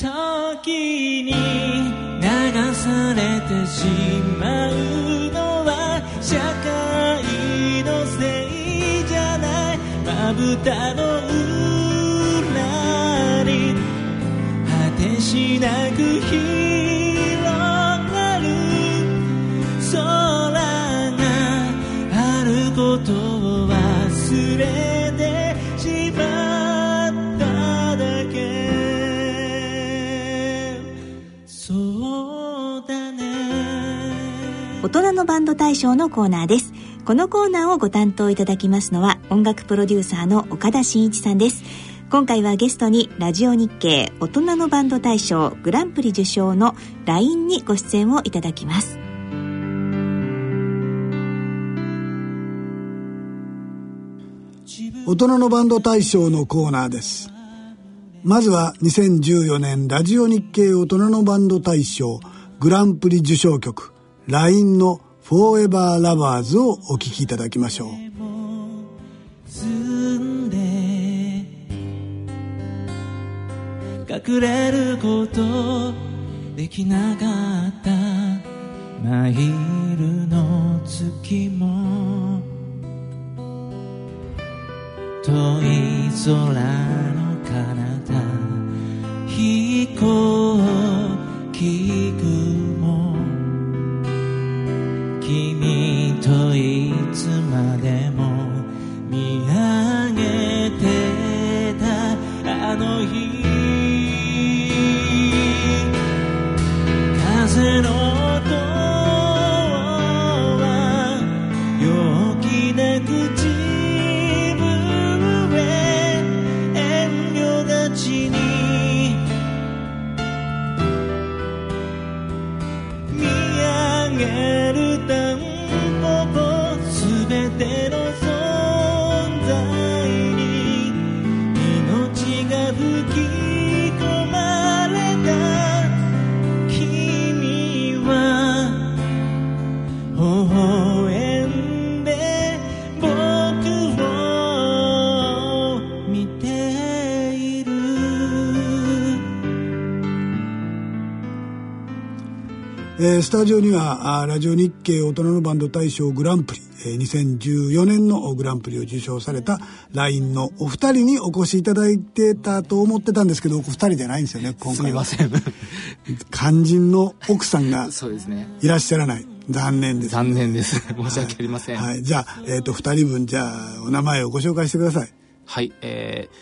時に流されてしまうのは社会のせいじゃない。まぶたの裏に果てしなく広大人のバンド大賞のコーナーです。このコーナーをご担当いただきますのは音楽プロデューサーの岡田真一さんです。今回はゲストにラジオ日経大人のバンド大賞グランプリ受賞の LINE にご出演をいただきます。大人のバンド大賞のコーナーです。まずは2014年ラジオ日経大人のバンド大賞グランプリ受賞曲。LINE の「フォーエバーラバーズをお聴きいただきましょう。積んで隠れることできなかったマイルの月も遠い空の彼方飛行機の日えースタジオにはラジオ日経大人のバンド大賞グランプリ、えー2014年のグランプリを受賞された LINE のお二人にお越しいただいてたと思ってたんですけどお二人じゃないんですよね今す回は。みません。肝心の奥さんがいらっしゃらない。残念です。残念です。申し訳ありません。はい、はい、じゃあ、えっと二人分じゃあお名前をご紹介してください。えー、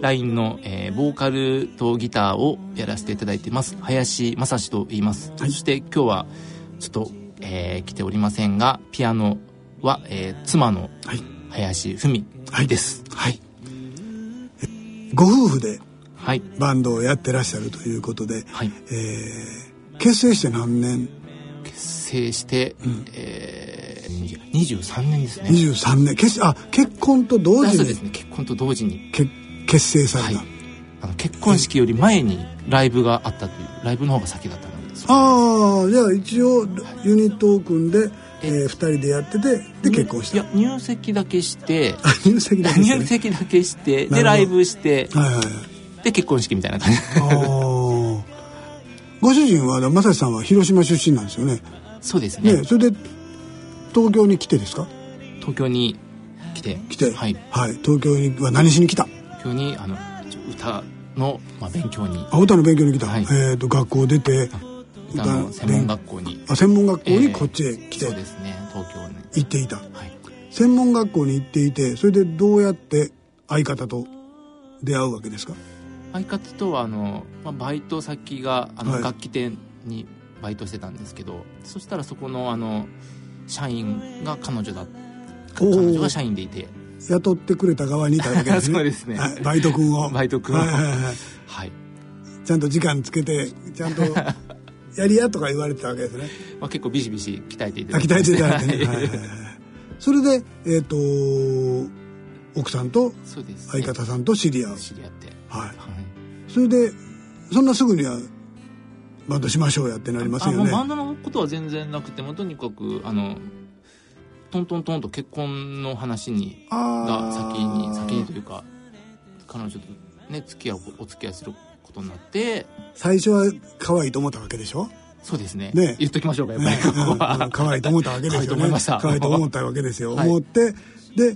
LINE の、えーボーカルとギターをやらせていただいてます。林正史と言います、はい。そして今日はちょっと、えー来ておりませんがピアノは、えー妻のはい。林文です。はい。ご夫婦ではい。バンドをやってらっしゃるということで、はい。えー結成して何年？結成して、えー、23年ですね。23年結あ結婚と同時に？ですね。結婚と同時に。け結成された、はい。あの結婚式より前にライブがあったというライブの方が先だったのですああじゃあ一応ユニットを組んで、えー、2人でやっててで結婚した。いや入籍だけしてあ入籍だけして、入ね、籍だけしてでライブしてはいはいはい。で結婚式みたいな感じ。ご主人は正志さんは広島出身なんですよね。そうですね。ねそれで東京に来てですか？東京に来て。来て。はい。はい、東京には何しに来た？東京にあの歌の、まあ、勉強に。あ歌の勉強に来た、はい。えー、と学校出て歌の専門学校に。あ専門学校にえーこっちへ来て。そうですね。東京に。行っていた、はい。専門学校に行っていてそれでどうやって相方と出会うわけですか？相方とはあの、まあ、バイト先があの、はい。楽器店にバイトしてたんですけどそしたらそこのあの社員が彼女だ彼女が社員でいて雇ってくれた側にいたわけですね。そうですね。はい、バイト君を。バイト君を。はいはいはい。はい、ちゃんと時間つけてちゃんと やりやとか言われてたわけですね。まあ、結構ビシビシ鍛えていたあだいて鍛えていただいてね、はいはいはい。はいそれでえっ、と奥さんと相方さんと知り合う、知り合って。はい、はい。それでそんなすぐにはバンドしましょうやってなりますよね。バンドのことは全然なくてもとにかくあのトントントンと結婚の話にがあー。先に先にというか彼女とね付き合うお付き合いすることになって最初は可愛いと思ったわけでしょ？そうですね。ね。言っときましょうかやっぱり、ね、うん。可愛いと思ったわけですよね。可愛いと思いました。可愛いと思ったわけですよ、はい。思って。で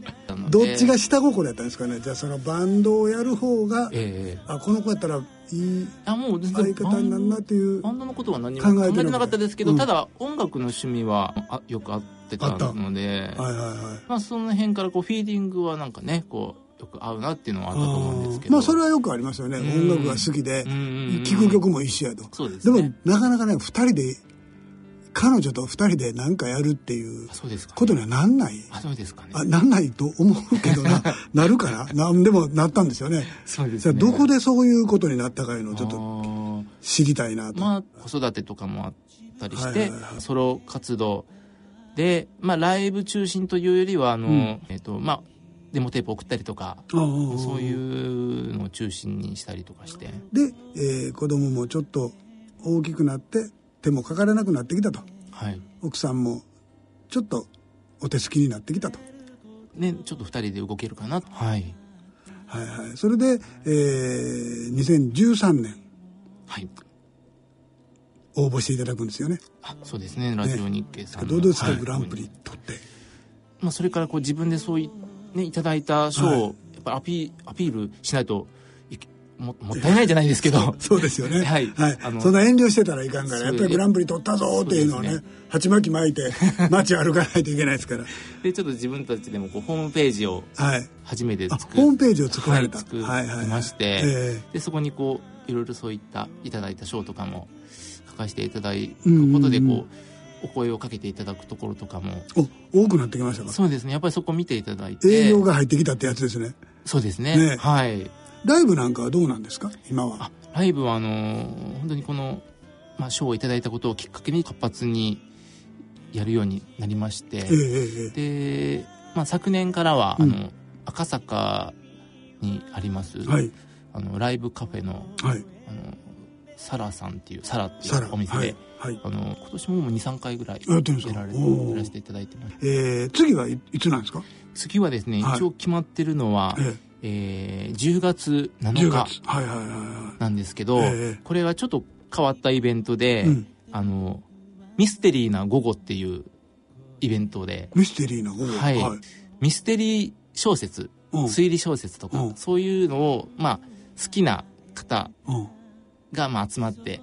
どっちが下心やったんですかね？じゃあそのバンドをやる方が、ええ。あこの子やったらいいあもう全相然方になるなっていうバンドのことは何も考えてなか。った考えてなかったですけど、うん。ただ音楽の趣味はあよく合ってたのではいはいはい。まあその辺からこうフィーリングはなんかねこうよく合うなっていうのはあったと思うんですけど。まあそれはよくありますよね、うん。音楽が好きで聴く曲も一緒やと。そうですね。でもなかなかね2人で彼女と2人で何かやるっていうことにはなんない。あそうですかね。あなんないと思うけどな。なるかななんでもなったんですよね。そうですね。じゃあどこでそういうことになったかいうのをちょっとと知りたいなと、まあ子育てとかもあったりして、はいはいはい。ソロ活動でまあライブ中心というよりはあの、うん。えっ、とまあデモテープ送ったりとかそういうのを中心にしたりとかして。で、えー子供もちょっと大きくなって手もかからなくなってきたと。はい。奥さんもちょっとお手すきになってきたと。ねちょっと2人で動けるかなはい。はい。はいそれで、えー2013年。はい応募していただくんですよね。あそうですね。ラジオ日経さんの、どうですか、はい。グランプリ取って。まあ、それからこう自分でそうい,、ね、いただいた賞をはい。やっぱアピアピールしないとももったいないじゃないですけど。そうですよね。はい。あのそんな遠慮してたらいかんからやっぱりグランプリ取ったぞっていうのをね鉢巻き巻いて 街歩かないといけないですから。でちょっと自分たちでもこうホームページをはい。初めてあ作ホームページを作られた、はい、作はいはいはい。りまして、え。でそこにこういろいろそういったいただいた賞とかも書かせていただくことでこうお声をかけていただくところとかも。多くなってきましたか？そうですねやっぱりそこ見ていただいて。営業が入ってきたってやつですね。そうですね。ねはい。ライブなんかはどうなんですか？今は。あライブはあのー本当にこの、まあ、賞をいただいたことをきっかけに活発にやるようになりまして、ええで、まあ、昨年からは、うん。あの赤坂にあります、えはい。あのライブカフェのはい。あのサラさんっていうサラっていうお店で、はい、はい。あの今年ももう23回ぐらいやってるんですか？らやらせていただいてます。えー、次はいいつなんですか？次はですね、はい。一応決まってるのは、ええ。ー10月え10 7月。日はいはいはいはなんですけど、ええこれはちょっと変わったイベントで、うん。あのミステリーな午後っていうイベントでいミステリーな午後。はい。ミステリー小説うん。推理小説とか、うん。そういうのを、まあ、好きな方うんが、まあ、集まって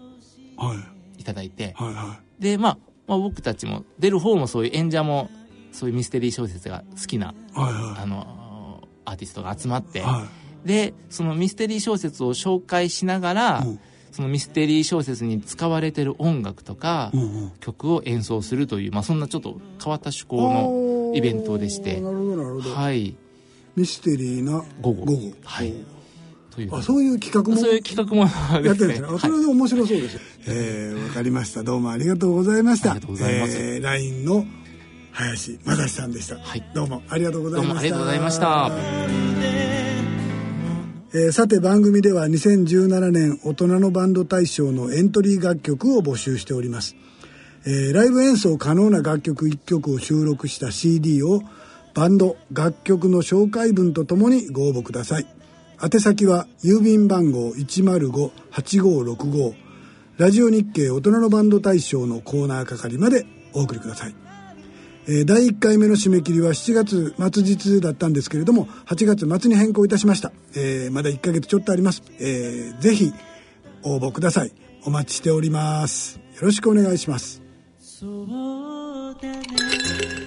はい。いただいて、はいはで、まあ、まあ僕たちも出る方もそういう演者もそういうミステリー小説が好きないはい。はあのアーティストが集まって、い。はでそのミステリー小説を紹介しながら、いうん。そのミステリー小説に使われてる音楽とか、うんうん。曲を演奏するという、まあ、そんなちょっと変わった趣向のイベントでしてなるほどなるほど、はい。ミステリーな午後。午後。はいというあそういう企画も？そういう企画も やってるんですね。あはいそれで面白そうですよ。えー、わかりました。どうもありがとうございました。ありがとうございますえー、LINE の林正史さんでした。はいどうもありがとうございました。どうもありがとうございましたえーさて番組では2017年大人のバンド大賞のエントリー楽曲を募集しております。えーライブ演奏可能な楽曲1曲を収録した CD をバンド楽曲の紹介文とともにご応募ください宛先は郵便番号105-8565ラジオ日経大人のバンド大賞のコーナー係までお送りください。えー第1回目の締め切りは7月末日だったんですけれども8月末に変更いたしました、えーまだ1ヶ月ちょっとあります、えーぜひ応募ください。お待ちしております。よろしくお願いします。そうだね。